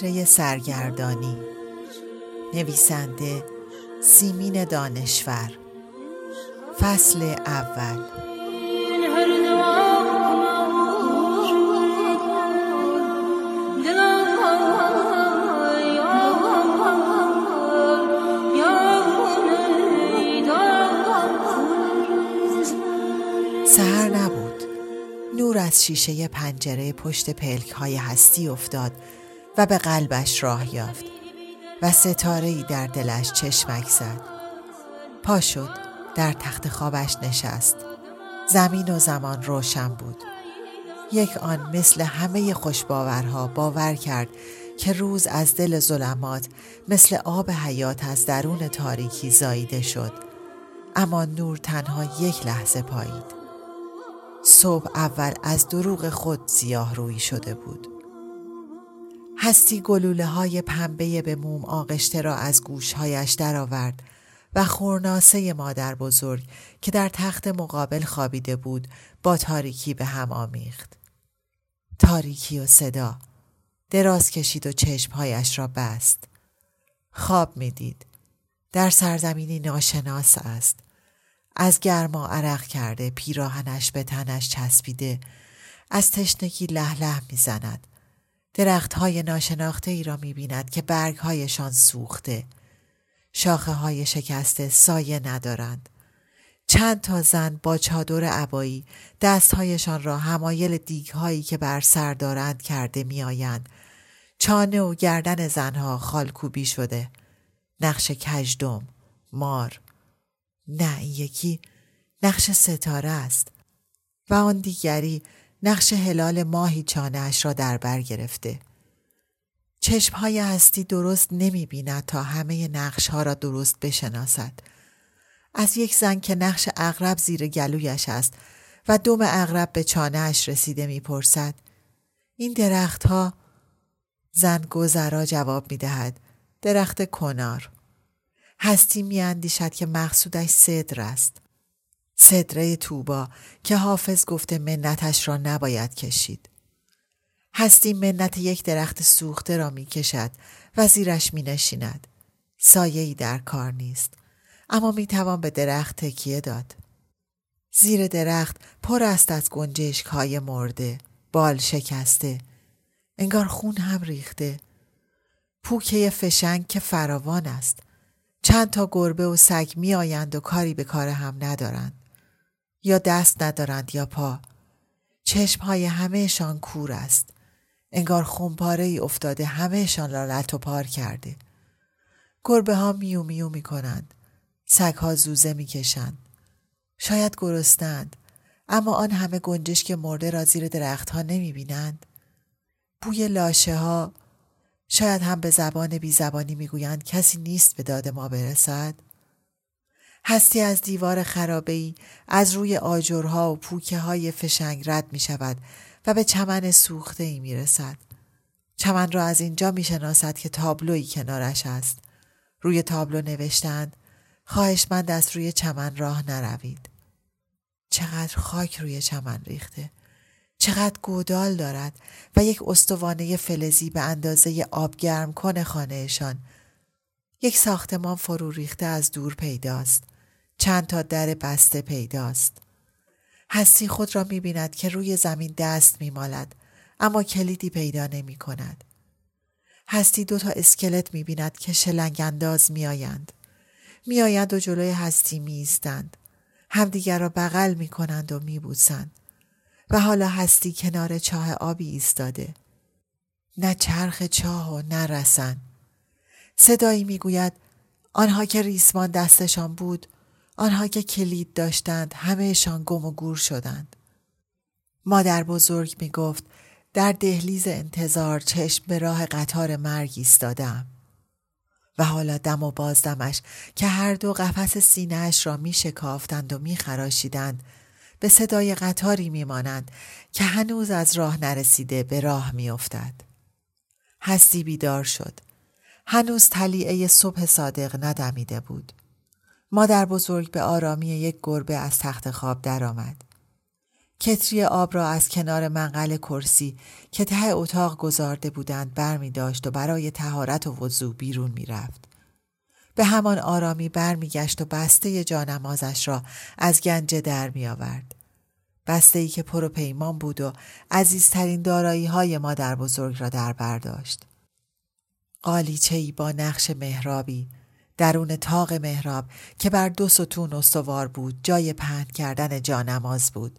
جزیره سرگردانی. نویسنده سیمین دانشور. فصل اول. سهر نبود. نور از شیشه پنجره پشت پلک های هستی افتاد. و به قلبش راه یافت و ستاره ای در دلش چشمک زد. پا شد در تخت خوابش نشست. زمین و زمان روشن بود. یک آن مثل همه خوشباورها باور کرد که روز از دل ظلمات مثل آب حیات از درون تاریکی زاییده شد. اما نور تنها یک لحظه پایید. صبح اول از دروغ خود سیاه روی شده بود. هستی گلوله های پنبه به موم آغشته را از گوشهایش درآورد و خورناسه مادر بزرگ که در تخت مقابل خوابیده بود با تاریکی به هم آمیخت. تاریکی و صدا دراز کشید و چشمهایش را بست. خواب می‌دید. در سرزمینی ناشناس است. از گرما عرق کرده پیراهنش به تنش چسبیده از تشنگی لح می‌زند درخت های ناشناخته ای را می بیند که برگ هایشان سوخته. شاخه های شکسته سایه ندارند. چند تا زن با چادر عبایی دستهایشان را همایل دیگ هایی که بر سر دارند کرده می آیند. چانه و گردن زنها خالکوبی شده. نقش کجدم، مار. نه این یکی نقش ستاره است. و آن دیگری نقش هلال ماهی چانهاش را در بر گرفته. چشمهای هستی درست نمی بیند تا همه نقش ها را درست بشناسد. از یک زن که نقش اغرب زیر گلویش است و دم اغرب به چانهاش رسیده می‌پرسد این درخت ها زن گذرا جواب می دهد درخت کنار هستی می اندیشد که مقصودش صدر است صدره توبا که حافظ گفته منتش را نباید کشید. هستی منت یک درخت سوخته را می کشد و زیرش می نشیند. سایه در کار نیست. اما می توان به درخت تکیه داد. زیر درخت پر است از گنجشک های مرده. بال شکسته. انگار خون هم ریخته. پوکه فشنگ که فراوان است. چند تا گربه و سگ می آیند و کاری به کار هم ندارند. یا دست ندارند یا پا. چشم های همهشان کور است. انگار خونپاره ای افتاده همهشان را لط و پار کرده. گربه ها میو میو می کنند سگ ها زوزه می کشند شاید گرستند اما آن همه گنجش که مرده را زیر درخت ها نمی بینند بوی لاشه ها شاید هم به زبان بی زبانی می گویند کسی نیست به داد ما برسد. هستی از دیوار خرابه از روی آجرها و پوکه های فشنگ رد می شود و به چمن سوخته ای می رسد. چمن را از اینجا می شناسد که تابلوی کنارش است. روی تابلو نوشتند خواهشمند از روی چمن راه نروید. چقدر خاک روی چمن ریخته. چقدر گودال دارد و یک استوانه فلزی به اندازه آب گرم کن خانهشان یک ساختمان فرو ریخته از دور پیداست. چند تا در بسته پیداست. هستی خود را می بیند که روی زمین دست می مالد اما کلیدی پیدا نمی کند. هستی دو تا اسکلت می بیند که شلنگ انداز می آیند. می آیند و جلوی هستی می ایستند. همدیگر را بغل می کنند و می بوسند. و حالا هستی کنار چاه آبی ایستاده. نه چرخ چاه و نه رسن. صدایی می‌گوید آنها که ریسمان دستشان بود آنها که کلید داشتند همهشان گم و گور شدند. مادر بزرگ می گفت در دهلیز انتظار چشم به راه قطار مرگ ایستادم. و حالا دم و بازدمش که هر دو قفس سینهاش را می شکافتند و می خراشیدند به صدای قطاری می مانند که هنوز از راه نرسیده به راه می افتد. هستی بیدار شد. هنوز تلیعه صبح صادق ندمیده بود. مادر بزرگ به آرامی یک گربه از تخت خواب درآمد. کتری آب را از کنار منقل کرسی که ته اتاق گذارده بودند بر می داشت و برای تهارت و وضوع بیرون می رفت. به همان آرامی برمیگشت و بسته جانمازش را از گنجه در می آورد. بسته ای که پر و پیمان بود و عزیزترین دارایی های مادر بزرگ را در برداشت. قالیچه ای با نقش مهرابی درون تاق مهراب که بر دو ستون استوار بود جای پهن کردن جانماز بود.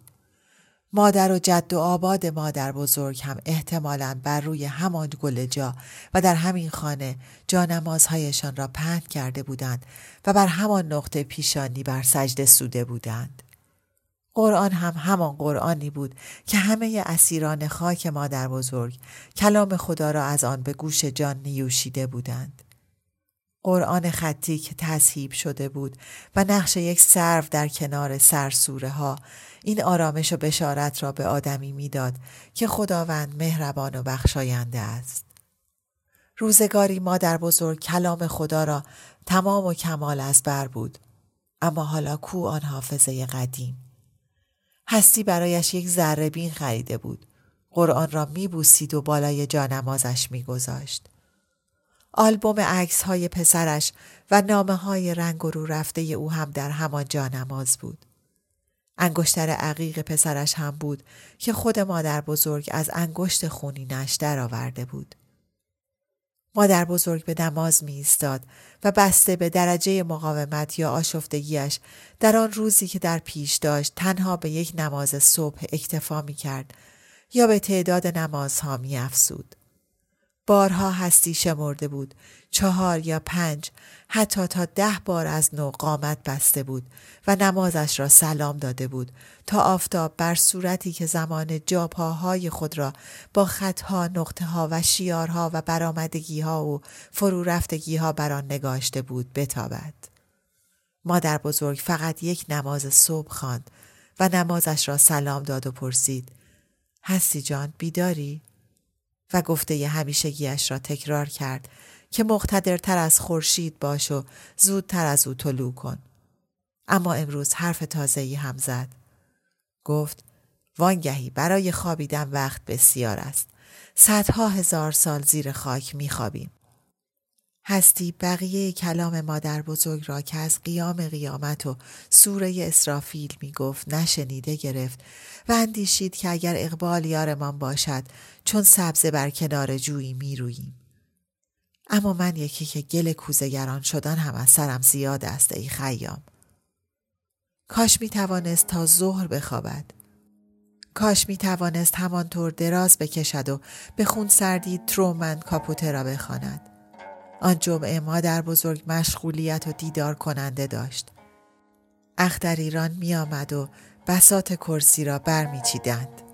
مادر و جد و آباد مادر بزرگ هم احتمالا بر روی همان گل جا و در همین خانه جانمازهایشان را پهن کرده بودند و بر همان نقطه پیشانی بر سجده سوده بودند. قرآن هم همان قرآنی بود که همه اسیران خاک مادر بزرگ کلام خدا را از آن به گوش جان نیوشیده بودند. قرآن خطی که تصهیب شده بود و نقش یک سرو در کنار سرسوره ها این آرامش و بشارت را به آدمی می‌داد که خداوند مهربان و بخشاینده است. روزگاری مادر بزرگ کلام خدا را تمام و کمال از بر بود اما حالا کو آن حافظه قدیم؟ هستی برایش یک ذره بین خریده بود. قرآن را میبوسید و بالای جانمازش میگذاشت. آلبوم عکس های پسرش و نامه های رنگ و رو رفته او هم در همان جانماز بود. انگشتر عقیق پسرش هم بود که خود مادر بزرگ از انگشت خونینش درآورده بود. مادر بزرگ به نماز می ایستاد و بسته به درجه مقاومت یا آشفتگیش در آن روزی که در پیش داشت تنها به یک نماز صبح اکتفا می کرد یا به تعداد نمازها می افسود. بارها هستی شمرده بود چهار یا پنج حتی تا ده بار از نو قامت بسته بود و نمازش را سلام داده بود تا آفتاب بر صورتی که زمان جاپاهای خود را با خطها، نقطه ها و شیارها و برامدگی ها و فرو رفتگی ها بر آن نگاشته بود بتابد. مادر بزرگ فقط یک نماز صبح خواند و نمازش را سلام داد و پرسید هستی جان بیداری؟ و گفته همیشگیش را تکرار کرد که مقتدرتر از خورشید باش و زودتر از او طلوع کن. اما امروز حرف تازهی هم زد. گفت وانگهی برای خوابیدن وقت بسیار است. صدها هزار سال زیر خاک میخوابیم. هستی بقیه کلام مادر بزرگ را که از قیام قیامت و سوره اسرافیل می گفت نشنیده گرفت و اندیشید که اگر اقبال یارمان باشد چون سبزه بر کنار جویی می روییم. اما من یکی که گل کوزگران شدن هم از سرم زیاد است ای خیام. کاش می توانست تا ظهر بخوابد. کاش می توانست همانطور دراز بکشد و به خون سردی ترومن کاپوته را بخواند. آن جمعه مادر بزرگ مشغولیت و دیدار کننده داشت. اختر ایران می آمد و بسات کرسی را برمیچیدند.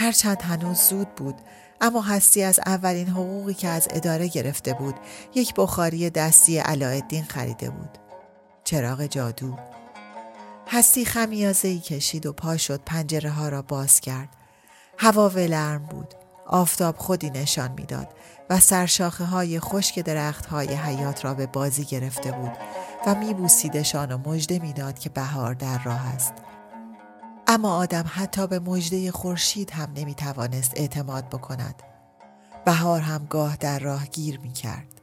هرچند هنوز زود بود اما هستی از اولین حقوقی که از اداره گرفته بود یک بخاری دستی علایالدین خریده بود. چراغ جادو هستی خمیازه ای کشید و پا شد پنجره ها را باز کرد. هوا ولرم بود. آفتاب خودی نشان می‌داد و سرشاخه های خشک درخت های حیات را به بازی گرفته بود و میبوسیدشان و مژده می‌داد که بهار در راه است. اما آدم حتی به مژده خورشید هم نمی توانست اعتماد بکند. بهار هم گاه در راه گیر می کرد.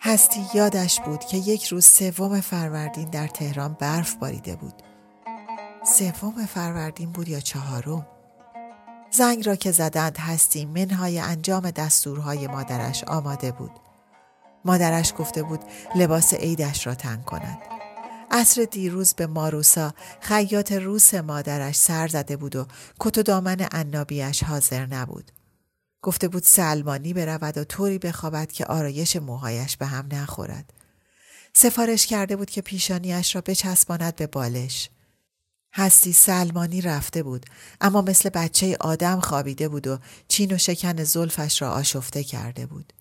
هستی یادش بود که یک روز سوم فروردین در تهران برف باریده بود. سوم فروردین بود یا چهارم زنگ را که زدند هستی منهای انجام دستورهای مادرش آماده بود مادرش گفته بود لباس عیدش را تن کند عصر دیروز به ماروسا خیاط روس مادرش سر زده بود و کت و دامن عنابیش حاضر نبود. گفته بود سلمانی برود و طوری بخوابد که آرایش موهایش به هم نخورد. سفارش کرده بود که پیشانیش را بچسباند به بالش. هستی سلمانی رفته بود اما مثل بچه آدم خوابیده بود و چین و شکن زلفش را آشفته کرده بود.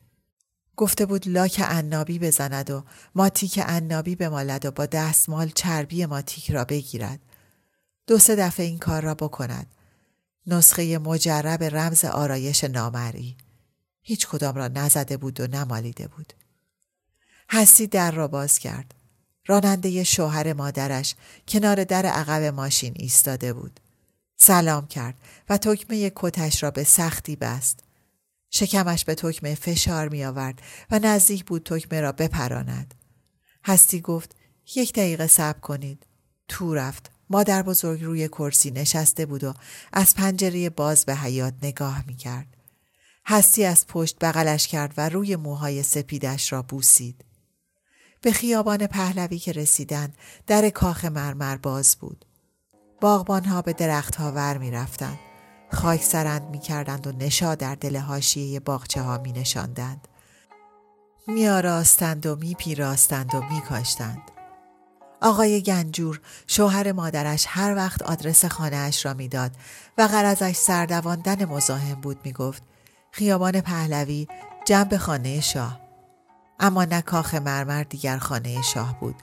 گفته بود لاک عنابی بزند و ماتیک عنابی بمالد و با دستمال چربی ماتیک را بگیرد. دو سه دفعه این کار را بکند. نسخه مجرب رمز آرایش نامری. هیچ کدام را نزده بود و نمالیده بود. هستی در را باز کرد. راننده شوهر مادرش کنار در عقب ماشین ایستاده بود. سلام کرد و تکمه کتش را به سختی بست. شکمش به تکمه فشار می آورد و نزدیک بود تکمه را بپراند. هستی گفت یک دقیقه صبر کنید. تو رفت. مادر بزرگ روی کرسی نشسته بود و از پنجره باز به حیات نگاه می کرد. هستی از پشت بغلش کرد و روی موهای سپیدش را بوسید. به خیابان پهلوی که رسیدند در کاخ مرمر باز بود. باغبان ها به درخت ها ور می رفتند. خاک سرند می کردند و نشا در دل هاشیه باغچه ها می نشاندند. می آراستند و می پیراستند و می کاشتند. آقای گنجور شوهر مادرش هر وقت آدرس خانهاش را می‌داد و غرضش سردواندن مزاحم بود می گفت خیابان پهلوی جنب خانه شاه اما نه کاخ مرمر دیگر خانه شاه بود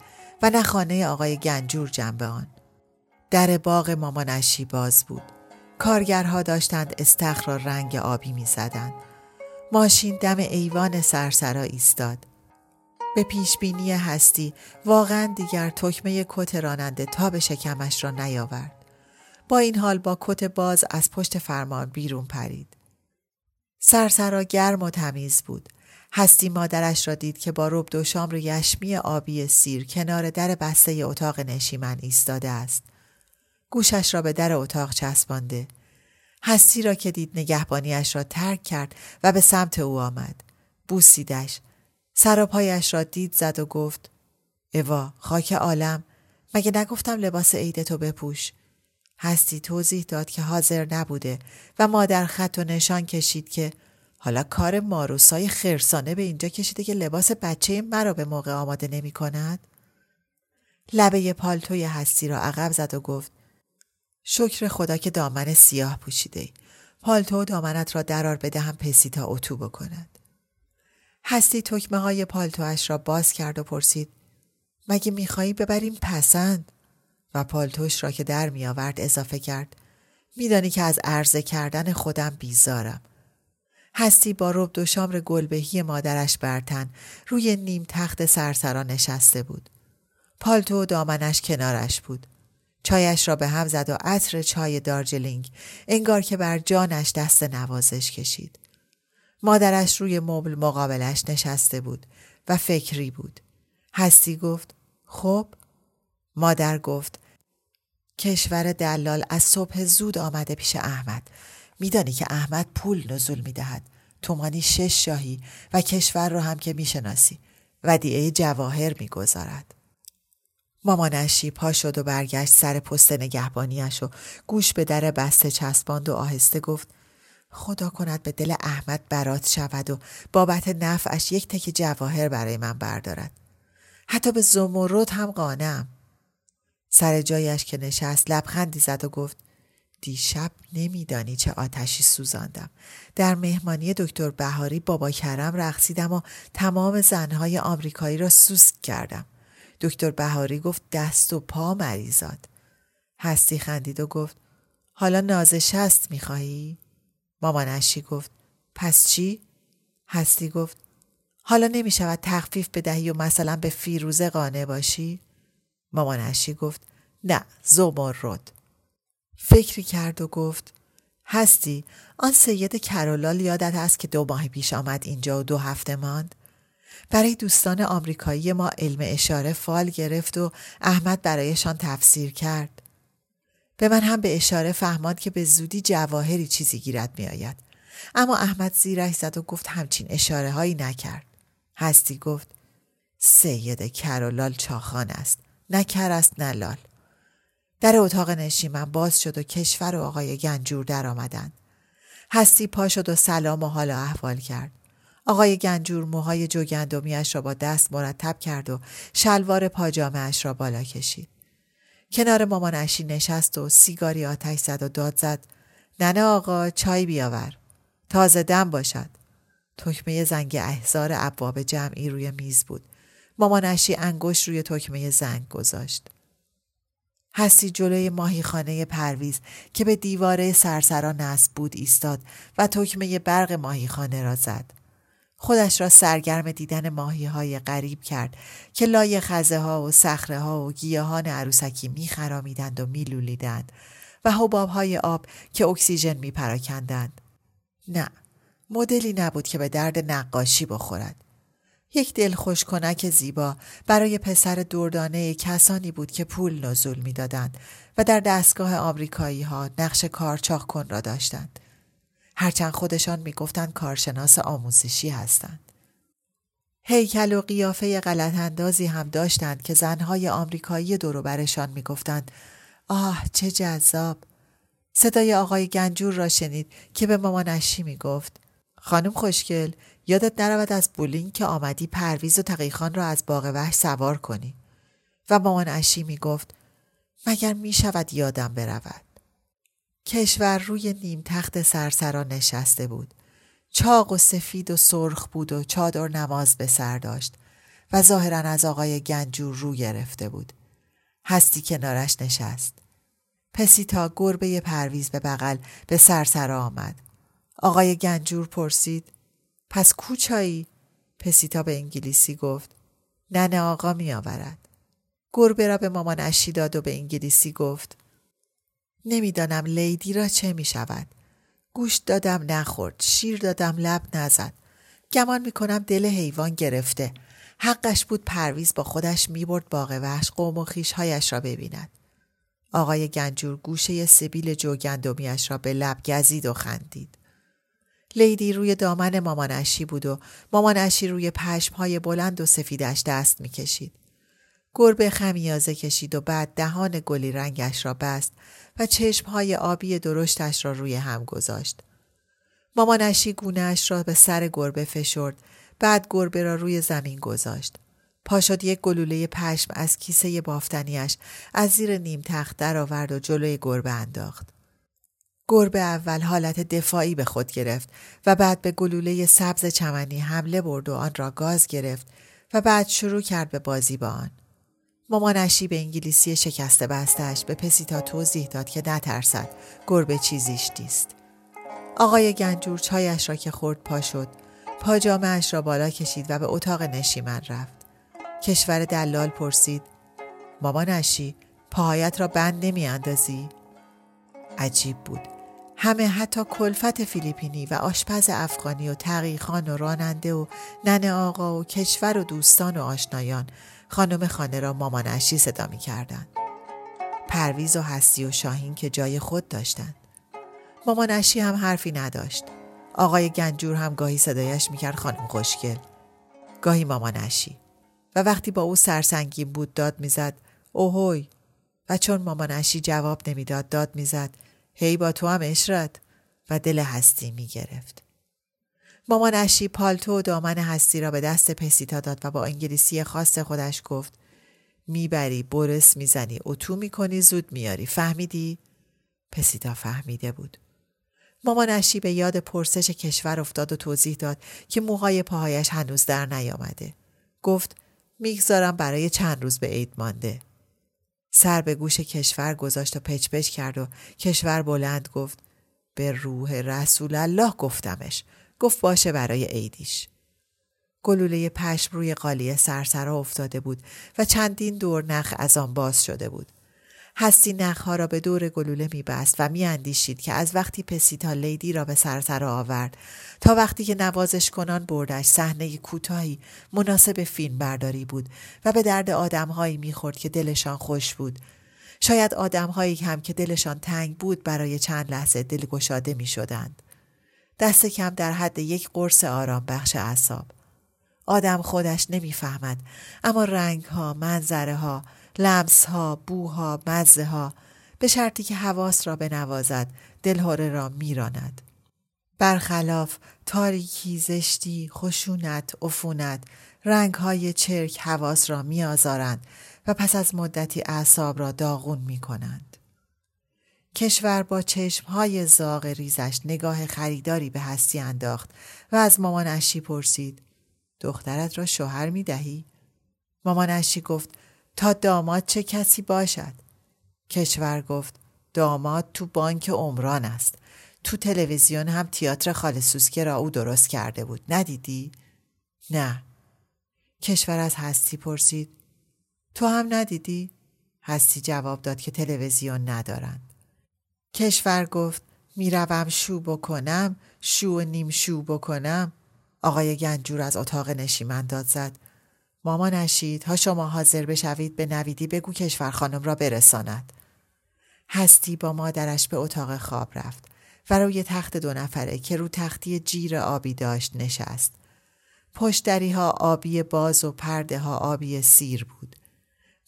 و نه خانه آقای گنجور جنبه آن. در باغ مامانشی باز بود. کارگرها داشتند استخر را رنگ آبی می زدند. ماشین دم ایوان سرسرا ایستاد. به پیشبینی هستی واقعا دیگر تکمه کت راننده تا به شکمش را نیاورد. با این حال با کت باز از پشت فرمان بیرون پرید. سرسرا گرم و تمیز بود. هستی مادرش را دید که با رب دو شامر یشمی آبی سیر کنار در بسته اتاق نشیمن ایستاده است. گوشش را به در اتاق چسبانده. هستی را که دید نگهبانیش را ترک کرد و به سمت او آمد. بوسیدش. سراپایش را دید زد و گفت اوا خاک عالم مگه نگفتم لباس عیدتو بپوش هستی توضیح داد که حاضر نبوده و مادر خط و نشان کشید که حالا کار ماروسای خرسانه به اینجا کشیده که لباس بچه مرا به موقع آماده نمی کند؟ لبه پالتوی هستی را عقب زد و گفت شکر خدا که دامن سیاه پوشیده پالتو دامنت را درار بدهم پسی تا اتو بکند. هستی تکمه های پالتوش را باز کرد و پرسید مگه میخوایی ببریم پسند؟ و پالتوش را که در می آورد اضافه کرد میدانی که از عرضه کردن خودم بیزارم. هستی با رب دو شامر گلبهی مادرش برتن روی نیم تخت سرسرا نشسته بود. پالتو و دامنش کنارش بود. چایش را به هم زد و عطر چای دارجلینگ انگار که بر جانش دست نوازش کشید. مادرش روی مبل مقابلش نشسته بود و فکری بود. هستی گفت خب؟ مادر گفت کشور دلال از صبح زود آمده پیش احمد میدانی که احمد پول نزول می‌دهد تومانی شش شاهی و کشور رو هم که می‌شناسی ودیعه جواهر می‌گذارد مامانشی پا شد و برگشت سر پست نگهبانیش و گوش به در بسته چسباند و آهسته گفت خدا کند به دل احمد برات شود و بابت نفعش یک تک جواهر برای من بردارد. حتی به زمرد هم قانم. سر جایش که نشست لبخندی زد و گفت دیشب نمیدانی چه آتشی سوزاندم. در مهمانی دکتر بهاری بابا کرم رقصیدم و تمام زنهای آمریکایی را سوسک کردم. دکتر بهاری گفت دست و پا مریضاد هستی خندید و گفت حالا نازش هست می‌خواهی؟ مامانشی گفت پس چی؟ هستی گفت حالا نمی شود تخفیف بدهی و مثلا به فیروزه قانع باشی؟ مامانشی گفت نه زمرد فکری کرد و گفت هستی آن سید کرولال یادت است که دو ماه پیش آمد اینجا و دو هفته ماند؟ برای دوستان آمریکایی ما علم اشاره فال گرفت و احمد برایشان تفسیر کرد. به من هم به اشاره فهماند که به زودی جواهری چیزی گیرد می آید. اما احمد زیرش زد و گفت همچین اشاره هایی نکرد. هستی گفت سید کرولال چاخان است. نه است نه لال. در اتاق نشیمن باز شد و کشور و آقای گنجور در آمدند. هستی پا شد و سلام و حال و احوال کرد. آقای گنجور موهای جوگندمیاش را با دست مرتب کرد و شلوار پاجامه را بالا کشید. کنار مامان اشی نشست و سیگاری آتش زد و داد زد ننه آقا چای بیاور تازه دم باشد تکمه زنگ احزار ابواب جمعی روی میز بود مامان اشی انگشت روی تکمه زنگ گذاشت هستی جلوی ماهیخانه پرویز که به دیواره سرسرا نصب بود ایستاد و تکمه برق ماهیخانه را زد. خودش را سرگرم دیدن ماهی های غریب کرد که لای خزه ها و سخره ها و گیاهان عروسکی می خرامیدند و می لولیدند و حباب های آب که اکسیژن می پراکندند. نه، مدلی نبود که به درد نقاشی بخورد. یک دل کنک زیبا برای پسر دوردانه کسانی بود که پول نزول می‌دادند و در دستگاه آمریکایی ها نقش کارچاق کن را داشتند. هرچند خودشان می‌گفتند کارشناس آموزشی هستند. هیکل و قیافه غلط اندازی هم داشتند که زنهای آمریکایی دوروبرشان می‌گفتند آه چه جذاب. صدای آقای گنجور را شنید که به مامانشی می‌گفت خانم خوشگل یادت نرود از بولینگ که آمدی پرویز و تقیخان را از باغ وحش سوار کنی. و مامان اشی می گفت مگر می شود یادم برود؟ کشور روی نیم تخت سرسرا نشسته بود چاق و سفید و سرخ بود و چادر نماز به سر داشت و ظاهرا از آقای گنجور رو گرفته بود هستی کنارش نشست پسیتا گربه پرویز به بغل به سرسرا آمد آقای گنجور پرسید پس کوچایی؟ پسیتا به انگلیسی گفت ننه آقا می آورد. گربه را به مامان اشی داد و به انگلیسی گفت نمی‌دانم لیدی را چه می شود. گوشت دادم نخورد. شیر دادم لب نزد. گمان می کنم دل حیوان گرفته. حقش بود پرویز با خودش می برد باغ وحش قوم و خیشهایش را ببیند. آقای گنجور گوشه سبیل جوگندمیش را به لب گزید و خندید. لیدی روی دامن مامانشی بود و مامانشی روی پشمهای بلند و سفیدش دست می‌کشید. گربه خمیازه کشید و بعد دهان گلی رنگش را بست و چشمهای آبی درشتش را روی هم گذاشت. مامانشی گونهش را به سر گربه فشرد بعد گربه را روی زمین گذاشت. پاشد یک گلوله پشم از کیسه بافتنیش از زیر نیم تخت درآورد و جلوی گربه انداخت. گربه اول حالت دفاعی به خود گرفت و بعد به گلوله سبز چمنی حمله برد و آن را گاز گرفت و بعد شروع کرد به بازی با آن. مامانشی به انگلیسی شکسته بستش به پسیتا توضیح داد که نترسد گربه چیزیش نیست. آقای گنجور چایش را که خورد پا شد پاجامه اش را بالا کشید و به اتاق نشیمن رفت. کشور دلال پرسید مامانشی پاهایت را بند نمی اندازی؟ عجیب بود همه حتی کلفت فیلیپینی و آشپز افغانی و تقیخان و راننده و ننه آقا و کشور و دوستان و آشنایان خانم خانه را مامانشی صدا می کردن. پرویز و هستی و شاهین که جای خود داشتند. مامانشی هم حرفی نداشت. آقای گنجور هم گاهی صدایش می‌کرد خانم خوشگل. گاهی مامانشی. و وقتی با او سرسنگین بود داد می‌زد اوهوی و چون مامانشی جواب نمی‌داد داد می‌زد هی با تو هم اشرت و دل هستی می گرفت. مامان اشی پالتو و دامن هستی را به دست پسیتا داد و با انگلیسی خاص خودش گفت می‌بری برس می‌زنی اتو می‌کنی زود میاری فهمیدی؟ پسیتا فهمیده بود. مامان اشی به یاد پرسش کشور افتاد و توضیح داد که موهای پاهایش هنوز در نیامده. گفت می‌گذارم برای چند روز به عید مانده. سر به گوش کشور گذاشت و پچ پچ کرد و کشور بلند گفت به روح رسول الله گفتمش گفت باشه برای عیدیش. گلوله پشم روی قالیه سرسرا افتاده بود و چندین دور نخ از آن باز شده بود. هستی نخها را به دور گلوله میبست و میاندیشید که از وقتی پسیتا لیدی را به سرسر آورد تا وقتی که نوازش کنان بردش صحنه کوتاهی مناسب فیلم برداری بود و به درد آدمهایی می‌خورد که دلشان خوش بود. شاید آدمهایی هم که دلشان تنگ بود برای چند لحظه دلگشاده می شدند. دست کم در حد یک قرص آرام بخش اعصاب. آدم خودش نمی‌فهمد اما رنگ ها، منظره ها، لمس ها، بوها، مزه ها به شرطی که حواس را بنوازد دلهوره را میراند. برخلاف تاریکی، زشتی، خشونت، عفونت، رنگ های چرک حواس را میآزارند و پس از مدتی اعصاب را داغون می کنند. کشور با های زاغ ریزش نگاه خریداری به هستی انداخت و از مامان اشی پرسید دخترت را شوهر می دهی؟ مامان اشی گفت تا داماد چه کسی باشد؟ کشور گفت داماد تو بانک عمران است. تو تلویزیون هم تئاتر خال سوسکه را او درست کرده بود. ندیدی؟ نه. کشور از هستی پرسید تو هم ندیدی؟ هستی جواب داد که تلویزیون ندارند. کشور گفت می‌روم شو بکنم شو و نیم شو بکنم. آقای گنجور از اتاق نشیمن داد زد. ماما نشید ها شما حاضر بشوید به نویدی بگو کشور خانم را برساند. هستی با مادرش به اتاق خواب رفت و روی تخت دو نفره که رو تختی جیر آبی داشت نشست. پشتری ها آبی باز و پرده ها آبی سیر بود.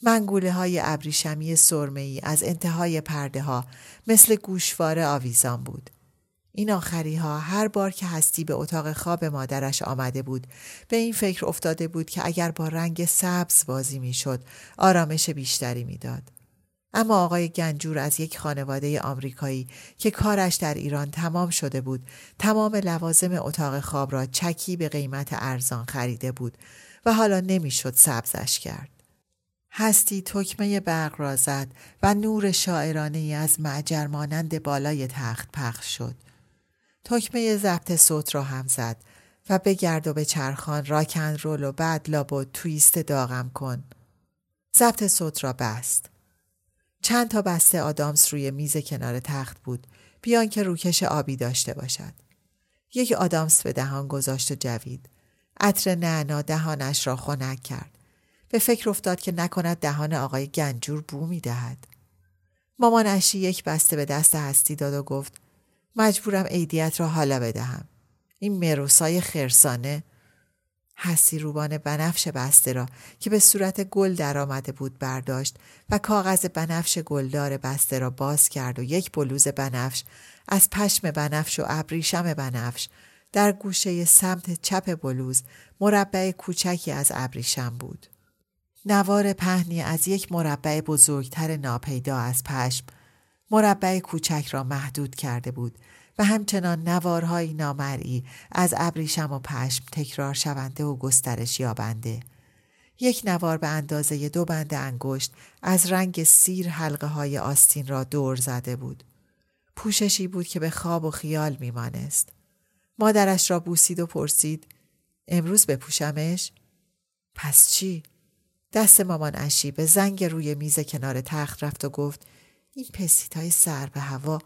منگوله های ابریشمی سرمه از انتهای پرده ها مثل گوشواره آویزان بود. این آخری ها هر بار که هستی به اتاق خواب مادرش آمده بود به این فکر افتاده بود که اگر با رنگ سبز بازی می‌شد آرامش بیشتری می‌داد. اما آقای گنجور از یک خانواده آمریکایی که کارش در ایران تمام شده بود تمام لوازم اتاق خواب را چکی به قیمت ارزان خریده بود و حالا نمی‌شد سبزش کرد. هستی تکمه برق را زد و نور شاعرانه از معجر مانند بالای تخت پخش شد. تکمه ضبط صوت را هم زد و بگرد و به چرخان راکن رول و بعد لابد تویست داغم کن. ضبط صوت را بست. چند تا بسته آدامس روی میز کنار تخت بود بیان که روکش آبی داشته باشد. یک آدامس به دهان گذاشت و جوید. عطر نعنا دهانش را خنک کرد. به فکر افتاد که نکند دهان آقای گنجور بو می دهد. مامان اشی یک بسته به دست هستی داد و گفت مجبورم عیدیت را حالا بدهم. این مروسای خرسانه هستی روبان بنفش بسته را که به صورت گل در آمده بود برداشت و کاغذ بنفش گلدار بسته را باز کرد و یک بلوز بنفش از پشم بنفش و ابریشم بنفش در گوشه سمت چپ بلوز مربع کوچکی از ابریشم بود. نوار پهنی از یک مربع بزرگتر ناپیدا از پشم مربع کوچک را محدود کرده بود و همچنان نوارهای نامرئی از ابریشم و پشم تکرار شونده و گسترش یابنده. یک نوار به اندازه دو بند انگشت از رنگ سیر حلقه های آستین را دور زده بود. پوششی بود که به خواب و خیال میمانست. مادرش را بوسید و پرسید امروز بپوشمش؟ پس چی؟ دست مامان اشی به زنگ روی میز کنار تخت رفت و گفت این پسیت های سر به هوا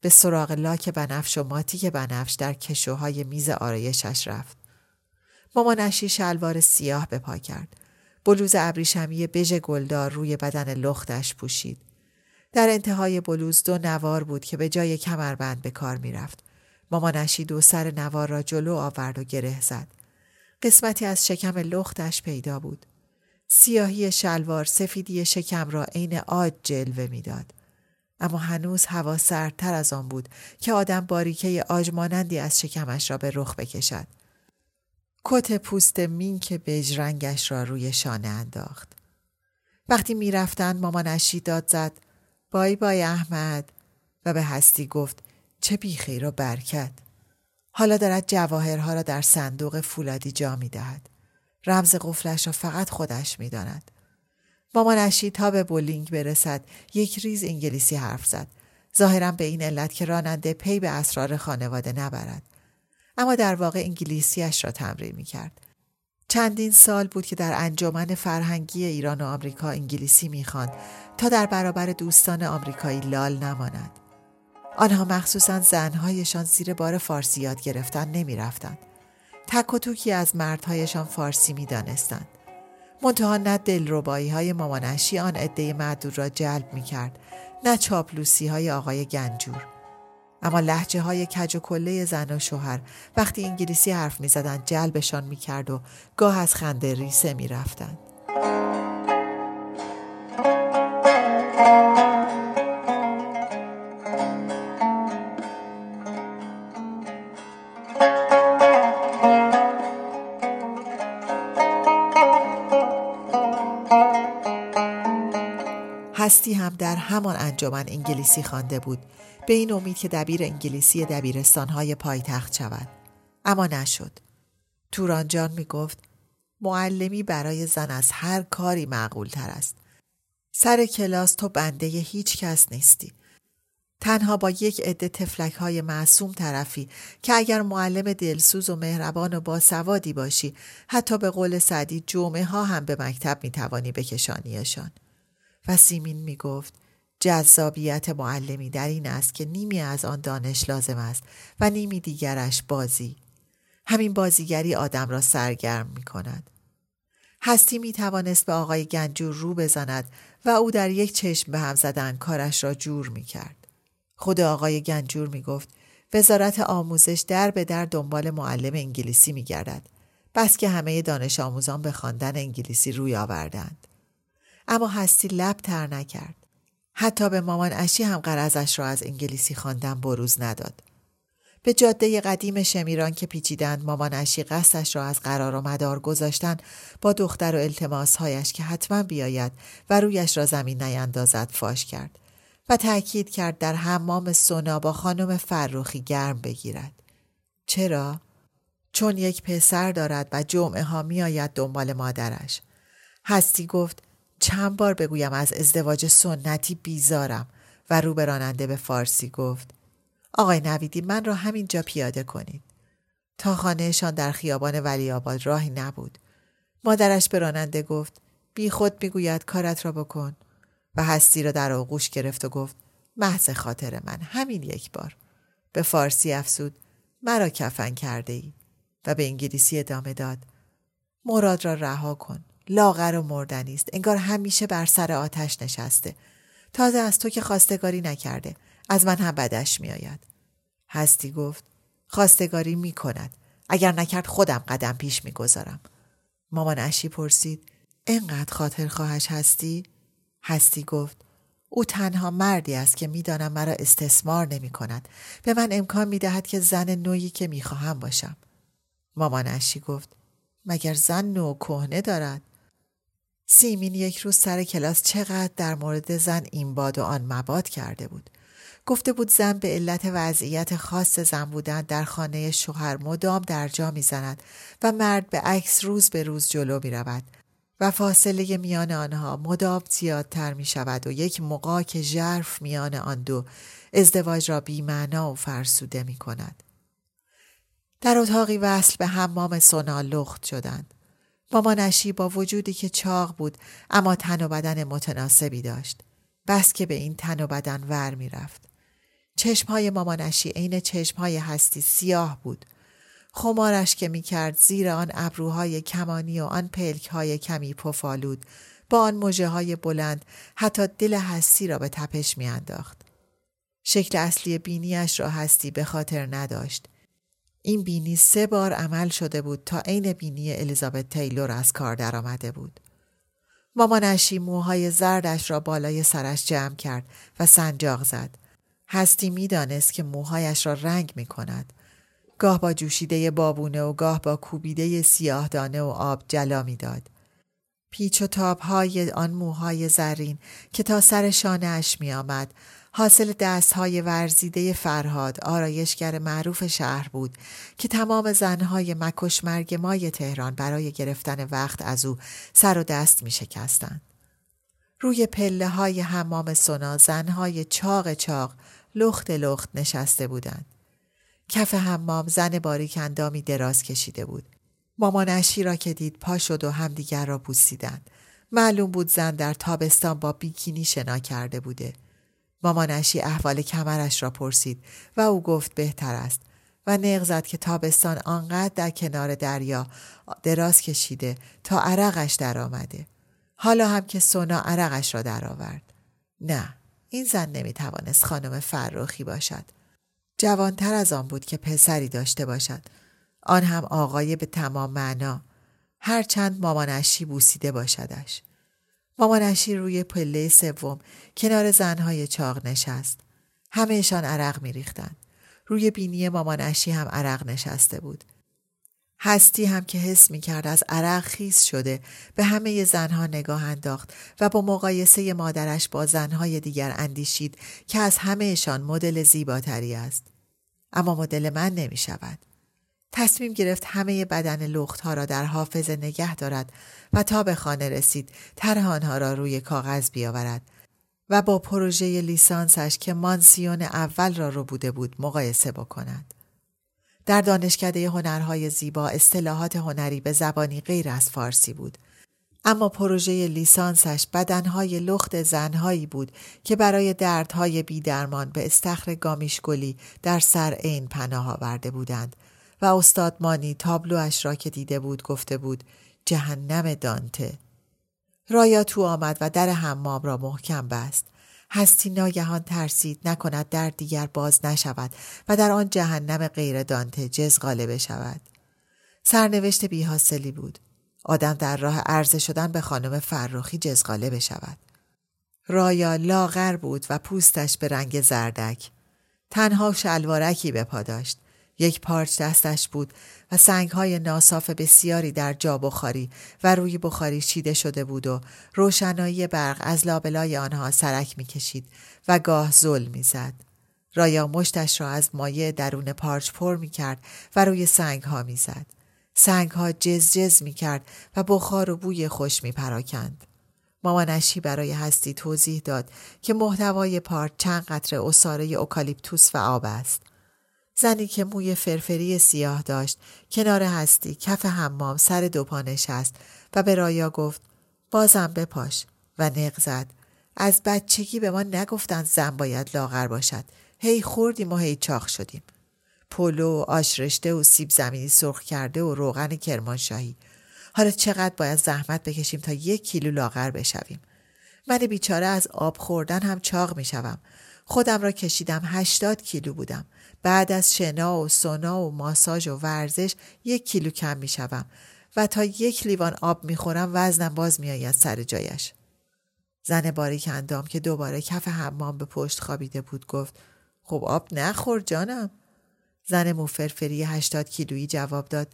به سراغ لاک بنفش و ماتیک بنفش در کشوهای میز آرایشش رفت. مامان اشی شلوار سیاه به پا کرد. بلوز ابریشمی بژ گلدار روی بدن لختش پوشید. در انتهای بلوز دو نوار بود که به جای کمربند به کار می‌رفت. مامانشی دو سر نوار را جلو آورد و گره زد. قسمتی از شکم لختش پیدا بود. سیاهی شلوار سفیدی شکم را عین آج جلوه می‌داد. اما هنوز هوا سردتر از آن بود که آدم باریکه آجمانندی از شکمش را به رخ بکشد. کت پوست مینک بژ رنگش را روی شانه انداخت. وقتی می‌رفتند مامانشی داد زد بای بای احمد و به هستی گفت چه بیخیر و برکت. حالا دارد جواهرها را در صندوق فولادی جا می دهد. رمز قفلش را فقط خودش می داند. مامانشی تا به بولینگ برسد یک ریز انگلیسی حرف زد. ظاهرا به این علت که راننده پی به اسرار خانواده نبرد. اما در واقع انگلیسیش را تمرین می کرد. چندین سال بود که در انجمن فرهنگی ایران و آمریکا انگلیسی می‌خواند تا در برابر دوستان آمریکایی لال نماند. آنها مخصوصا زنهایشان زیر بار فارسی یاد گرفتن نمی‌رفتند. تک و توکی از مردهایشان فارسی می دانستند. منتها نه دلربایی های مامانشی آن عده معدود را جلب می کرد نه چاپلوسی های آقای گنجور اما لحجه های کج و کله زن و شوهر وقتی انگلیسی حرف می زدن جلبشان می کرد و گاه از خنده ریسه می رفتن. در همان انجمن انگلیسی خوانده بود. به این امید که دبیر انگلیسی دبیرستانهای پایتخت شود. اما نشد. تورانجان می گفت معلمی برای زن از هر کاری معقول تر است. سر کلاس تو بنده هیچ کس نیستی. تنها با یک عده تفلک های معصوم طرفی که اگر معلم دلسوز و مهربان و باسوادی باشی حتی به قول سعدی جمعه ها هم به مکتب می توانی بکشانیشان. و سیمین می گفت جذابیت معلمی در این است که نیمی از آن دانش لازم است و نیمی دیگرش بازی. همین بازیگری آدم را سرگرم می کند. هستی می توانست به آقای گنجور رو بزند و او در یک چشم به هم زدن کارش را جور می کرد. خود آقای گنجور می گفت وزارت آموزش در به در دنبال معلم انگلیسی می گردد. بس که همه دانش آموزان به خواندن انگلیسی روی آوردند. اما هستی لب تر نکرد. حتی به مامان اشی هم قرضش را از انگلیسی خواندن بروز نداد. به جاده قدیم شمیران که پیچیدند مامان اشی قصدش را از قرار و مدار گذاشتن با دختر و التماسهایش که حتما بیاید و رویش را زمین نیندازد فاش کرد و تأکید کرد در حمام سونا با خانم فروخی گرم بگیرد. چرا؟ چون یک پسر دارد و جمعه ها میآید دنبال مادرش. هستی گفت چند بار بگویم از ازدواج سنتی بیزارم و رو به راننده به فارسی گفت آقای نویدی من را همینجا پیاده کنید. تا خانهشان در خیابان ولی آباد راهی نبود. مادرش به راننده گفت بی خود می‌گوید کارت را بکن و هستی را در آغوش گرفت و گفت محض خاطر من همین یک بار. به فارسی افسود مرا کفن کرده ای و به انگلیسی ادامه داد مراد را رها کن لاغر و مردنی است. انگار همیشه بر سر آتش نشسته. تازه از تو که خواستگاری نکرده. از من هم بدش میآید. هستی گفت خواستگاری می کند اگر نکرد خودم قدم پیش می‌گذارم. مامان اشی پرسید انقدر خاطر خواهش هستی؟ هستی گفت او تنها مردی است که می‌دانم مرا استثمار نمی کند. به من امکان می دهد که زن نوعی که می خواهم باشم. مامان اشی گفت مگر زن نو کهنه دارد؟ سیمین یک روز سر کلاس چقدر در مورد زن این باد و آن مباد کرده بود. گفته بود زن به علت وضعیت خاص زن بودن در خانه شوهر مدام در جا می‌زند و مرد به عکس روز به روز جلو می رود و فاصله میان آنها مدام زیادتر می شود و یک مقاک ژرف میان آن دو ازدواج را بیمعنا و فرسوده می کند. در اتاقی وصل به حمام سونا لخت شدند. مامانشی با وجودی که چاق بود اما تن و بدن متناسبی داشت. بس که به این تن و بدن ور می رفت. چشمهای مامانشی عین چشمهای هستی سیاه بود. خمارش که می کرد زیر آن ابروهای کمانی و آن پلکهای کمی پفالود با آن مجه های بلند حتی دل هستی را به تپش می انداخت. شکل اصلی بینیش را هستی به خاطر نداشت. این بینی سه بار عمل شده بود تا عین بینی الیزابت تیلور از کار درآمده بود. مامانشی موهای زردش را بالای سرش جمع کرد و سنجاق زد. هستی می‌دانست که موهایش را رنگ می کند. گاه با جوشیده بابونه و گاه با کوبیده سیاه دانه و آب جلا می‌داد. پیچ و تاب های آن موهای زرین که تا سر شانه می آمد حاصل دستهای ورزیده فرهاد آرایشگر معروف شهر بود که تمام زنهای مکش مرگ مای تهران برای گرفتن وقت از او سر و دست می شکستند. روی پله های حمام سنا زنهای چاق چاق لخت لخت نشسته بودند. کف حمام زن باریک اندامی دراز کشیده بود. مامانشی را که دید پا شد و همدیگر را بوسیدند. معلوم بود زن در تابستان با بیکینی شنا کرده بوده. مامانشی احوال کمرش را پرسید و او گفت بهتر است. و نق زد که تابستان آنقدر در کنار دریا دراز کشیده تا عرقش در آمده. حالا هم که سونا عرقش را درآورد. نه این زن نمی‌توانست خانم فرخی باشد. جوانتر از آن بود که پسری داشته باشد. آن هم آقای به تمام معنا. هرچند مامانشی بوسیده باشدش. مامانشی روی پله سوم کنار زنهای چاق نشست. همهشان عرق میریختند. روی بینی مامانشی هم عرق نشسته بود. هستی هم که حس می کرد از عرق خیز شده به همه زنها نگاه انداخت و با مقایسه مادرش با زنهای دیگر اندیشید که از همهشان مدل زیباتری است. اما مدل من نمی شود. تصمیم گرفت همه بدن لختها را در حافظه نگه دارد و تا به خانه رسید طرح آنها را روی کاغذ بیاورد و با پروژه لیسانسش که مانسیون اول را رو بوده بود مقایسه بکند. در دانشکده هنرهای زیبا اصطلاحات هنری به زبانی غیر از فارسی بود. اما پروژه لیسانسش بدنهای لخت زنهایی بود که برای دردهای بیدرمان به استخر گامیشگلی در سر عین پناه آورده بودند و استاد مانی تابلوش را که دیده بود گفته بود جهنم دانته. رایا تو آمد و در حمام را محکم بست. هستی ناگهان ترسید نکند در دیگر باز نشود و در آن جهنم غیر دانته جز غالبه شود. سرنوشت بیحاصلی بود. آدم در راه عرضه شدن به خانم فرخی جزغاله بشود. رایا لاغر بود و پوستش به رنگ زردک. تنها شلوارکی به پا داشت. یک پارچ دستش بود و سنگهای ناصاف بسیاری در جا بخاری و روی بخاری چیده شده بود و روشنایی برق از لابلای آنها سرک می‌کشید و گاه زل می‌زد. رایا مشتش را از مایه درون پارچ پر می کرد و روی سنگ ها می زد. سنگ ها جز جز می کرد و بخار و بوی خوش می پراکند. مامانشی برای هستی توضیح داد که محتوای پارچ چند قطره اصاره اوکالیپتوس و آب است. زنی که موی فرفری سیاه داشت. کنار هستی کف حمام سر دو پا نشست و به رایا گفت بازم بپاش. و نق زد. از بچگی به ما نگفتند زن باید لاغر باشد. هی خوردیم و هی چاق شدیم. پلو آش رشته و سیب زمینی سرخ کرده و روغن کرمانشاهی. حالا چقدر باید زحمت بکشیم تا یک کیلو لاغر بشویم؟ من بیچاره از آب خوردن هم چاق می‌شوم. خودم را کشیدم هشتاد کیلو بودم. بعد از شنا و سونا و ماساژ و ورزش یک کیلو کم می شوم و تا یک لیوان آب می خورم وزنم باز می آید سر جایش. زن باریک اندام که دوباره کف حمام به پشت خوابیده بود گفت خب آب نخور جانم. زن موفرفری هشتاد کیلویی جواب داد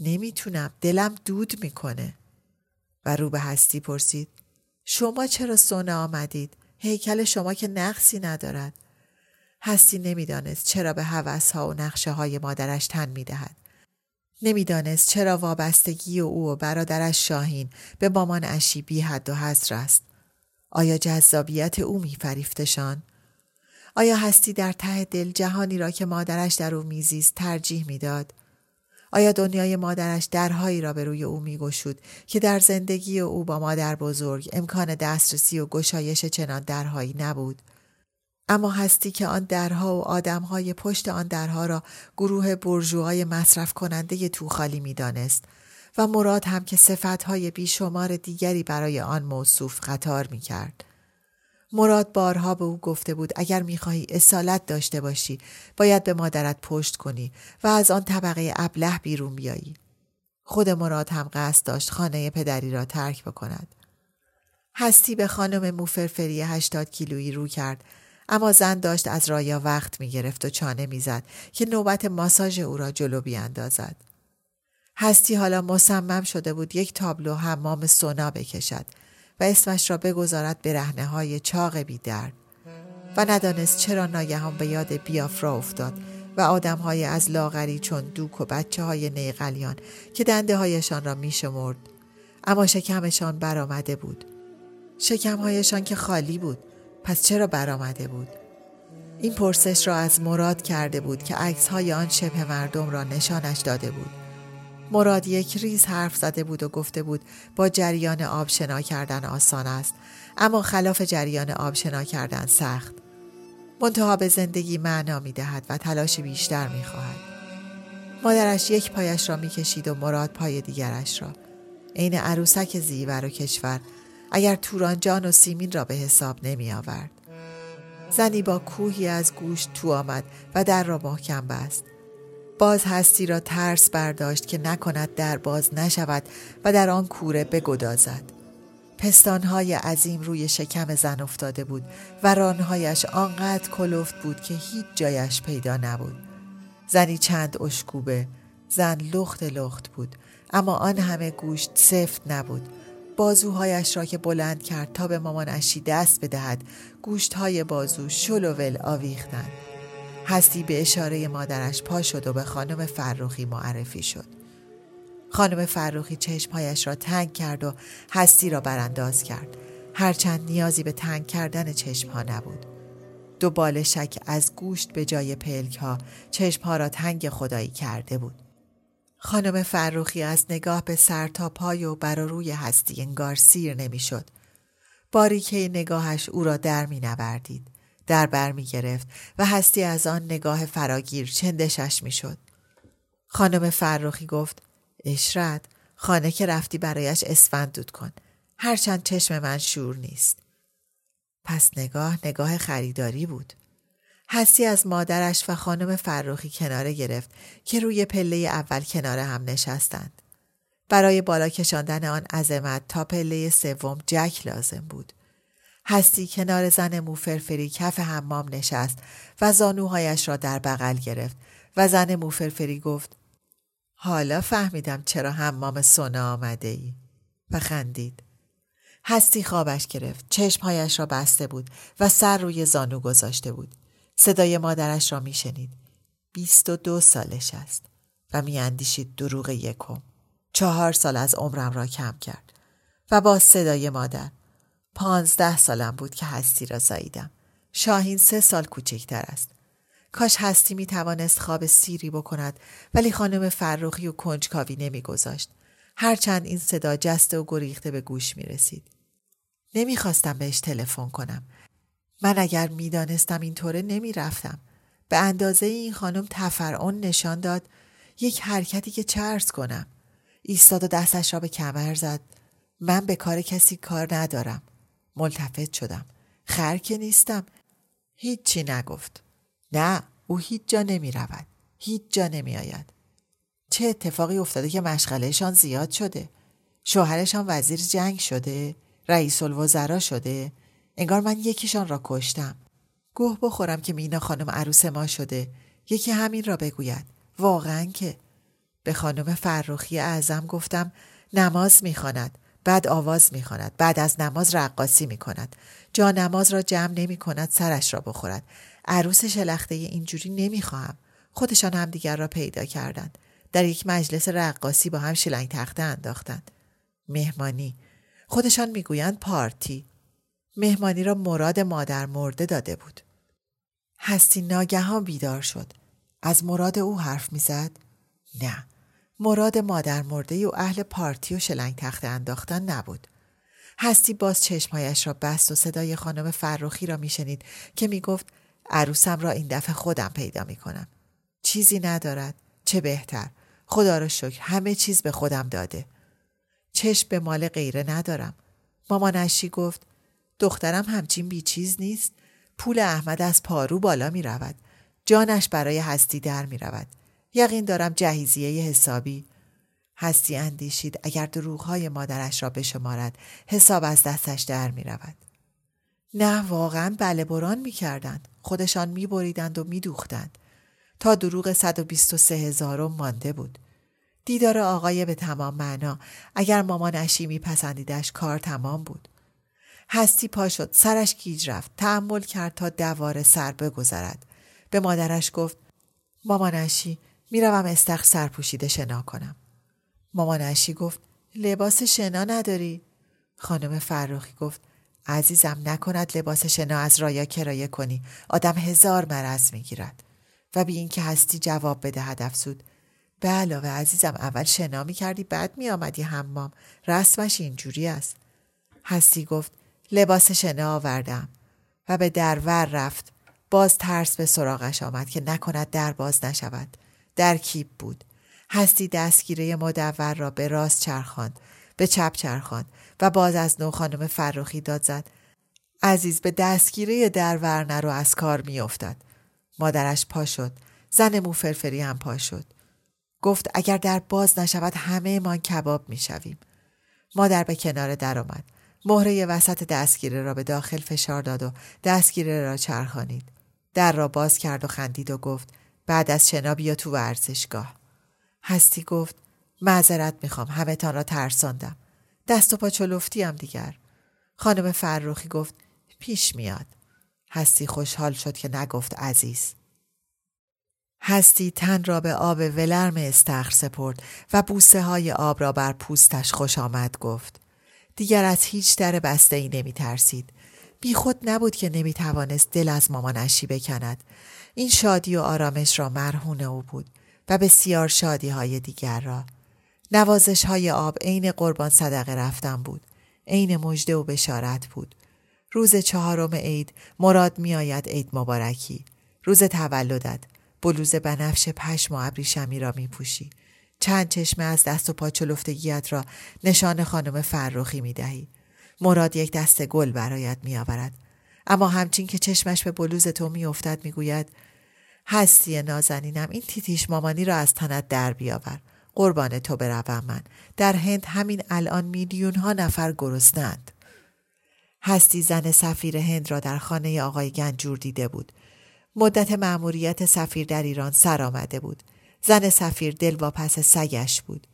نمی‌تونم دلم دود می‌کنه. و رو به هستی پرسید شما چرا سونه آمدید؟ هیکل شما که نقصی ندارد. هستی نمی‌دانست چرا به ها و نقشه های مادرش تن می‌دهد. نمی‌دانست چرا وابستگی او و برادرش شاهین به مامان اشی بی حد و حضر است. آیا جذابیت او میفریفتشان؟ آیا هستی در ته دل جهانی را که مادرش در او میزیست ترجیح می‌داد؟ آیا دنیای مادرش درهایی را به روی او میگشود که در زندگی او با مادر بزرگ امکان دسترسی و گشایش چنان درهایی نبود؟ اما هستی که آن درها و آدمهای پشت آن درها را گروه برجوهای مصرف کننده توخالی می دانست و مراد هم که صفتهای بیشمار دیگری برای آن موصوف قطار می کرد. مراد بارها به او گفته بود اگر می‌خواهی اصالت داشته باشی باید به مادرت پشت کنی و از آن طبقه ابله بیرون بیایی. خود مراد هم قصد داشت خانه پدری را ترک بکند. هستی به خانم موفرفری هشتاد کیلویی رو کرد اما زن داشت از رایا وقت می گرفت و چانه می‌زد که نوبت ماساژ او را جلو بیاندازد. هستی حالا مصمم شده بود یک تابلو حمام سونا بکشد و اسمش را بگذارد به رهنه های چاق بی درد و ندانست چرا ناگهان به یاد بیافرا افتاد و آدم های از لاغری چون دوک و بچه های نیقلیان که دنده هایشان را می شمرد. اما شکمشان برآمده بود. شکمهایشان که خالی بود پس چرا برآمده بود؟ این پرسش را از مراد کرده بود که عکس های آن شبه مردم را نشانش داده بود. مراد یک ریز حرف زده بود و گفته بود با جریان آب شنا کردن آسان است اما خلاف جریان آب شنا کردن سخت. منتها به زندگی معنا می دهد و تلاش بیشتر می خواهد. مادرش یک پایش را می‌کشید و مراد پای دیگرش را عین عروسک زیور و کشور اگر تورانجان و سیمین را به حساب نمی آورد. زنی با کوهی از گوشت تو آمد و در را محکم بست. باز هستی را ترس برداشت که نکند در باز نشود و در آن کوره بگدازد. پستانهای عظیم روی شکم زن افتاده بود و رانهایش آنقدر کلفت بود که هیچ جایش پیدا نبود. زنی چند اشکوبه، زن لخت لخت بود اما آن همه گوشت سفت نبود بازوهایش را که بلند کرد تا به مامانشی دست بدهد گوشتهای بازو شل و ول آویختند. هستی به اشاره مادرش پا شد و به خانم فرخی معرفی شد. خانم فرخی چشمهایش را تنگ کرد و هستی را برانداز کرد. هرچند نیازی به تنگ کردن چشمها نبود. دو بال شک از گوشت به جای پلک ها چشمها را تنگ خدایی کرده بود. خانم فروخی از نگاه به سر تا پای و بر روی هستی انگار سیر نمی‌شد. باریکه نگاهش او را در می نوردید. در بر می گرفت و هستی از آن نگاه فراگیر چندشش می شد. خانم فرخی گفت اشرت خانه که رفتی برایش اسفند دود کن. هرچند چشم من شور نیست. پس نگاه نگاه خریداری بود. هستی از مادرش و خانم فرخی کناره گرفت که روی پله اول کنار هم نشستند. برای بالا کشاندن آن عظمت تا پله سوم جک لازم بود. هستی کنار زن موفرفری کف حمام نشست و زانوهایش را در بغل گرفت و زن موفرفری گفت حالا فهمیدم چرا حمام سونا آمده ای و خندید. هستی خوابش گرفت. چشمهایش را بسته بود و سر روی زانو گذاشته بود. صدای مادرش را میشنید. بیست و دو سالش است و میاندیشید دروغ یکم. چهار سال از عمرم را کم کرد. و با صدای مادر پانزده سالم بود که هستی را زاییدم. شاهین سه سال کوچکتر است. کاش هستی می توانست خواب سیری بکند ولی خانم فرخی و کنجکاوی نمیگذاشت. هرچند این صدا جسته و گریخته به گوش می رسید. نمی‌خواستم بهش تلفن کنم من اگر می‌دانستم اینطوره نمی‌رفتم. به اندازه این خانم تفرعون نشان داد یک حرکتی که چرز کنم. ایستاد و دستش را به کمر زد. من به کار کسی کار ندارم. ملتفت شدم. خر نیستم. هیچی نگفت. نه او هیچ جا نمی رود هیچ جا نمی آید چه اتفاقی افتاده که مشغلهشان زیاد شده؟ شوهرشان وزیر جنگ شده؟ رئیس الوزرا شده؟ انگار من یکیشان را کشتم. گوه بخورم که مینا خانم عروس ما شده. یکی همین را بگوید. واقعا که. به خانم فرخی اعظم گفتم نماز می‌خواند. بعد آواز می‌خواند. بعد از نماز رقاصی می‌کند. جا نماز را جمع نمی کند سرش را بخورد. عروس شلخته اینجوری نمی‌خواهم. خودشان همدیگر را پیدا کردند. در یک مجلس رقاصی با هم شلنگ تخته انداختند. مهمانی. خودشان می‌گویند پارتی. مهمانی را مراد مادر مرده داده بود. هستی ناگهان بیدار شد. از مراد او حرف می‌زد؟ نه. مراد مادر مرده و اهل پارتی و شلنگ تخت انداختن نبود. هستی باز چشمهایش را بست و صدای خانم فرخی را میشنید که می‌گفت عروسم را این دفعه خودم پیدا می‌کنم. چیزی ندارد. چه بهتر. خدا را شکر همه چیز به خودم داده. چشم به مال غیره ندارم. مامانشی گفت دخترم همچین بیچیز نیست پول احمد از پارو بالا می رود جانش برای هستی در می رود یقین دارم جهیزیه حسابی هستی اندیشید اگر دروغهای مادرش را بشمارد حساب از دستش در می رود نه واقعا بله بران می کردند. خودشان می بریدند و می دوختند. تا دروغ 123 هزارم مانده بود. دیدار آقای به تمام معنا اگر مامانشی میپسندیدش کار تمام بود. هستی پا شد. سرش گیج رفت. تحمل کرد تا دواره سر بگذرد. به مادرش گفت مامانشی می‌روم استخ سرپوشیده شنا کنم. مامانشی گفت لباس شنا نداری؟ خانم فرخی گفت عزیزم نکند لباس شنا از رایا کرایه کنی. آدم هزار مرض می‌گیرد. و بی اینکه هستی جواب بدهد افزود به علاوه عزیزم اول شنا می کردی بعد می آمدی حمام. رسمش اینجوری است. هستی گفت لباس شنا آوردم و به درور رفت. باز ترس به سراغش آمد که نکند در باز نشود. در کیپ بود. هستی دستگیره مدور را به راست چرخاند به چپ چرخاند و باز از نو خانم فرخی داد زد. عزیز به دستگیره در رو از کار میافتد. مادرش پا شد. زن موفرفری هم پا شد. گفت اگر در باز نشود همه ما کباب می‌شویم. مادر به کنار در آمد. مهره وسط دستگیره را به داخل فشار داد و دستگیره را چرخانید. در را باز کرد و خندید و گفت بعد از شنا بیا تو ورزشگاه. هستی گفت معذرت می‌خوام همه تان را ترساندم. دست و پا چلفتیم دیگر. خانم فرخی گفت پیش میاد. هستی خوشحال شد که نگفت عزیز. هستی تن را به آب ولرم استخر سپرد و بوسه های آب را بر پوستش خوش آمد گفت. دیگر از هیچ در بسته ای نمی ترسید بی خود نبود که نمی توانست دل از مامانشی بکند. این شادی و آرامش را مرهون او بود و بسیار شادی های دیگر را. نوازش های آب عین قربان صدقه رفتن بود. عین مژده و بشارت بود. روز چهارم عید مراد میآید عید مبارکی. روز تولدت. بلوز بنفش پشم و ابریشمی را می پوشی. چند چشمه از دست و پا چلفتگیت را نشان خانم فرخی می دهی. مراد یک دست گل برایت می آورد. اما همچین که چشمش به بلوز تو می افتد می گوید هستی نازنینم این تیتیش مامانی را از تنت در بیاور. قربان تو بروم من. در هند همین الان میلیون ها نفر گرسنند. هستی زن سفیر هند را در خانه آقای گنجور دیده بود. مدت مأموریت سفیر در ایران سر آمده بود. زن سفیر دل پس سگش بود.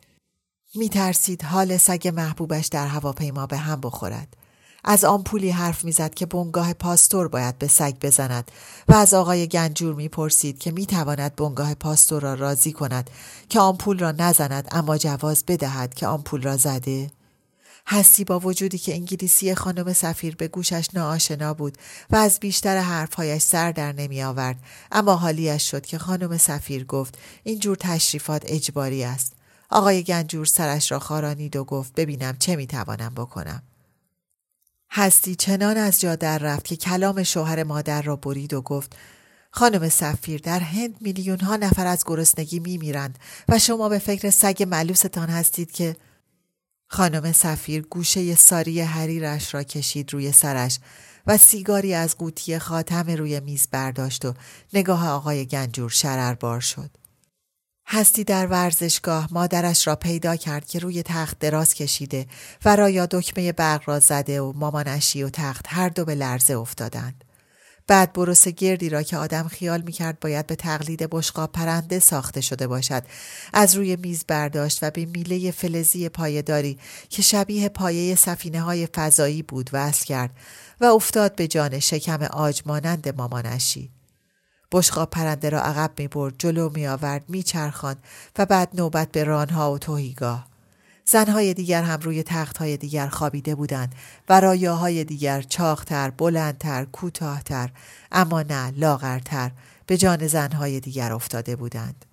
می ترسید حال سگ محبوبش در هواپیما به هم بخورد. از آمپولی حرف می‌زد که بنگاه پاستور باید به سگ بزند و از آقای گنجور می‌پرسید که می‌تواند بنگاه پاستور را راضی کند که آمپول را نزند اما جواز بدهد که آمپول را زده هستی با وجودی که انگلیسی خانم سفیر به گوشش ناآشنا بود و از بیشتر حرفهایش سر در نمی آورد اما حالیش شد که خانم سفیر گفت این جور تشریفات اجباری است. آقای گنجور سرش را خارانید و گفت ببینم چه می توانم بکنم. هستی چنان از جا در رفت که کلام شوهر مادر را برید و گفت خانم سفیر در هند میلیون ها نفر از گرسنگی می میرند و شما به فکر سگ ملوستان هستید که خانم سفیر گوشه ساری حریرش را کشید روی سرش و سیگاری از قوطی خاتم روی میز برداشت و نگاه آقای گنجور شرربار شد. هستی در ورزشگاه مادرش را پیدا کرد که روی تخت دراز کشیده و رایا دکمه برق را زده و مامانشی و تخت هر دو به لرزه افتادند. بعد بروس گردی را که آدم خیال می‌کرد باید به تقلید بشقاب پرنده ساخته شده باشد از روی میز برداشت و به میله فلزی پایداری که شبیه پایه سفینه های فضایی بود وصل کرد و افتاد به جان شکم آج مانند مامانشی. بشقاب پرنده را عقب می برد جلو می آورد می چرخان و بعد نوبت به رانها و توهیگاه. زنهای دیگر هم روی تختهای دیگر خوابیده بودند و رایاهای دیگر چاختر، بلندتر، کوتاهتر اما نه لاغرتر به جان زنهای دیگر افتاده بودند.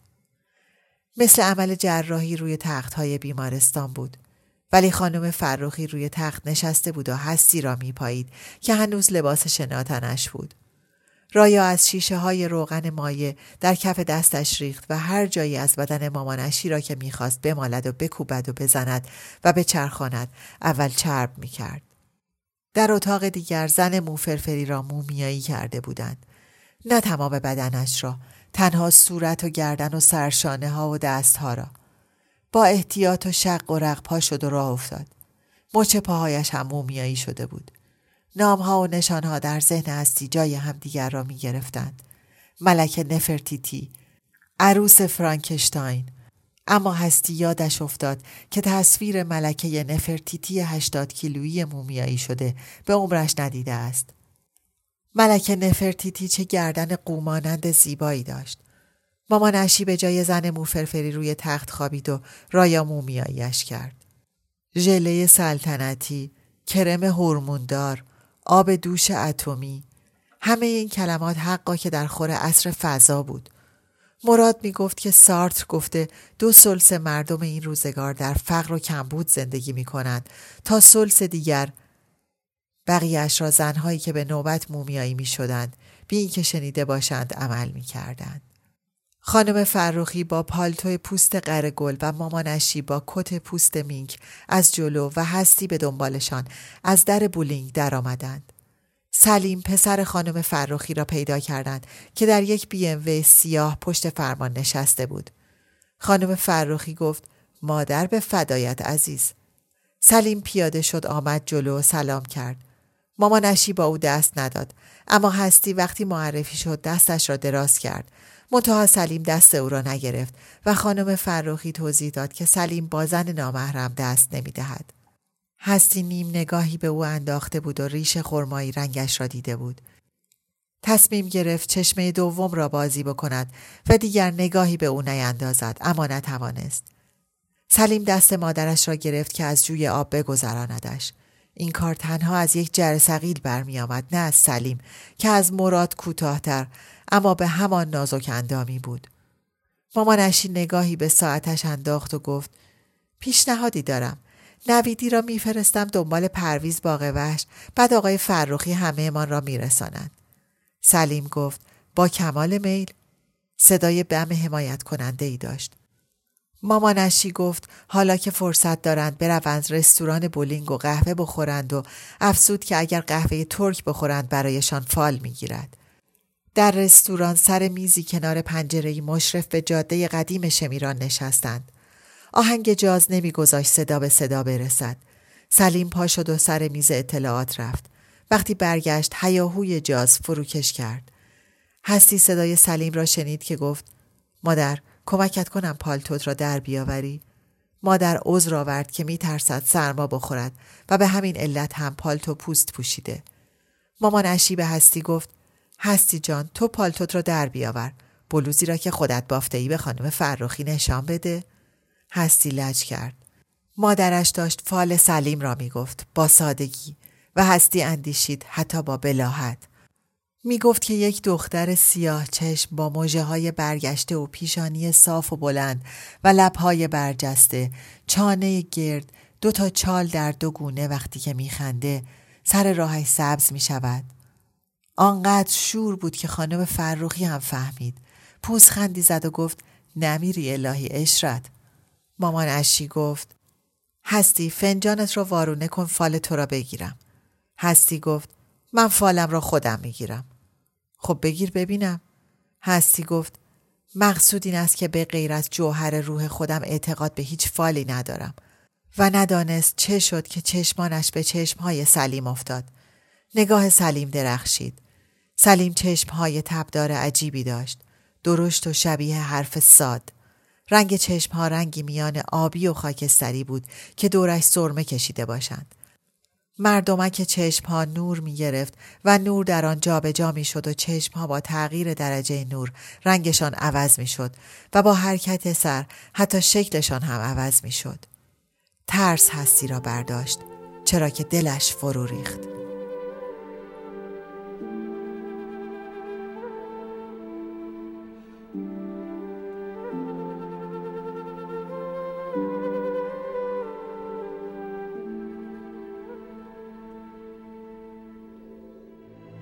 مثل عمل جراحی روی تختهای بیمارستان بود. ولی خانم فرخی روی تخت نشسته بود و هستی را میپایید که هنوز لباس شناتنش بود. رایا از شیشه های روغن مایه در کف دستش ریخت و هر جایی از بدن مامانشی را که می‌خواست بمالد و بکوبد و بزند و بچرخاند اول چرب می‌کرد. در اتاق دیگر زن موفرفری را مومیایی کرده بودند. نه تمام بدنش را تنها صورت و گردن و سرشانه ها و دستها را. با احتیاط و شق و رق پا شد و راه افتاد. مچ پاهایش هم مومیایی شده بود. نامها و نشانها در ذهن هستی جای همدیگر را می گرفتند. ملک نفرتیتی عروس فرانکشتاین اما هستی یادش افتاد که تصویر ملکه نفرتیتی هشتاد کیلویی مومیایی شده به عمرش ندیده است. ملکه نفرتیتی چه گردن قومانند زیبایی داشت. مامانشی به جای زن موفرفری روی تخت خوابید و رایا مومیاییش کرد. ژله سلطنتی، کرم هورموندار، آب دوش اتمی. همه این کلمات حقا که در خور عصر فضا بود. مراد می گفت که سارتر گفته دو سلس مردم این روزگار در فقر و کمبود زندگی می کنند تا سلس دیگر. بقیهش را زنهایی که به نوبت مومیایی می شدند بی اینکه شنیده باشند عمل می کردند. خانم فرخی با پالتو پوست قرگل و مامانشی با کت پوست مینک از جلو و هستی به دنبالشان از در بولینگ درآمدند. سلیم پسر خانم فرخی را پیدا کردند که در یک بی سیاه پشت فرمان نشسته بود. خانم فرخی گفت مادر به فدایت عزیز. سلیم پیاده شد آمد جلو و سلام کرد. مامانشی با او دست نداد اما هستی وقتی معرفی شد دستش را دراز کرد منتها سلیم دست او را نگرفت و خانم فرخی توضیح داد که سلیم با زن نامحرم دست نمی‌دهد. هستی نیم نگاهی به او انداخته بود و ریش خرمایی رنگش را دیده بود. تصمیم گرفت چشمه دوم را بازی بکند و دیگر نگاهی به او نیندازد اما نتوانست. سلیم دست مادرش را گرفت که از جوی آب بگذراندش. این کار تنها از یک جرسقیل برمی آمد نه از سلیم که از مراد کوتاهتر اما به همان نازک اندامی بود. مامانشی نگاهی به ساعتش انداخت و گفت پیشنهادی دارم. نویدی را میفرستم دنبال پرویز باغ وحش بعد آقای فرخی همه من را میرسانند. سلیم گفت با کمال میل صدای بم حمایت کننده ای داشت. مامانشی گفت حالا که فرصت دارند بروند رستوران بولینگ و قهوه بخورند و افسود که اگر قهوه ترک بخورند برایشان فال می‌گیرد. در رستوران سر میزی کنار پنجره مشرف به جاده قدیم شمیران نشستند. آهنگ جاز نمیگذاشت صدا به صدا برسد. سلیم پا شد و سر میز اطلاعات رفت. وقتی برگشت هیاهوی جاز فروکش کرد. هستی صدای سلیم را شنید که گفت مادر کمکت کنم پالتوت را در بیاوری؟ مادر عذر آورد که میترسد سرما بخورد و به همین علت هم پالتو پوست پوشیده. مامان اشی به هستی گفت هستی جان تو پالتوت را در بیاور. بلوزی را که خودت بافته ای به خانم فرخی نشان بده. هستی لج کرد. مادرش داشت فال سلیم را می‌گفت با سادگی و هستی اندیشید حتی با بلاحت. می گفت که یک دختر سیاه چشم با موجه های برگشته و پیشانی صاف و بلند و لبهای برجسته چانه گرد دو تا چال در دو گونه وقتی که میخنده سر راهش سبز می شود. آنقدر شور بود که خانم فرخی هم فهمید. خندی زد و گفت نمیری الهی اشرت. مامان اشی گفت هستی فنجانت رو وارونه کن فال تو را بگیرم. هستی گفت من فالم را خودم می‌گیرم. خب بگیر ببینم. هستی گفت مقصود این است که به غیر از جوهر روح خودم اعتقاد به هیچ فالی ندارم و ندانست چه شد که چشمانش به چشمهای سلیم افتاد. نگاه سلیم درخشید. سلیم چشمهای تبدار عجیبی داشت. درشت و شبیه حرف ساد. رنگ چشمها رنگی میان آبی و خاکستری بود که دورش سرمه کشیده باشند. مردمک چشم ها نور می گرفت و نور در آن جابجا می شد و چشم ها با تغییر درجه نور رنگشان عوض می شد و با حرکت سر حتی شکلشان هم عوض می شد. ترس هستی را برداشت چرا که دلش فرو ریخت.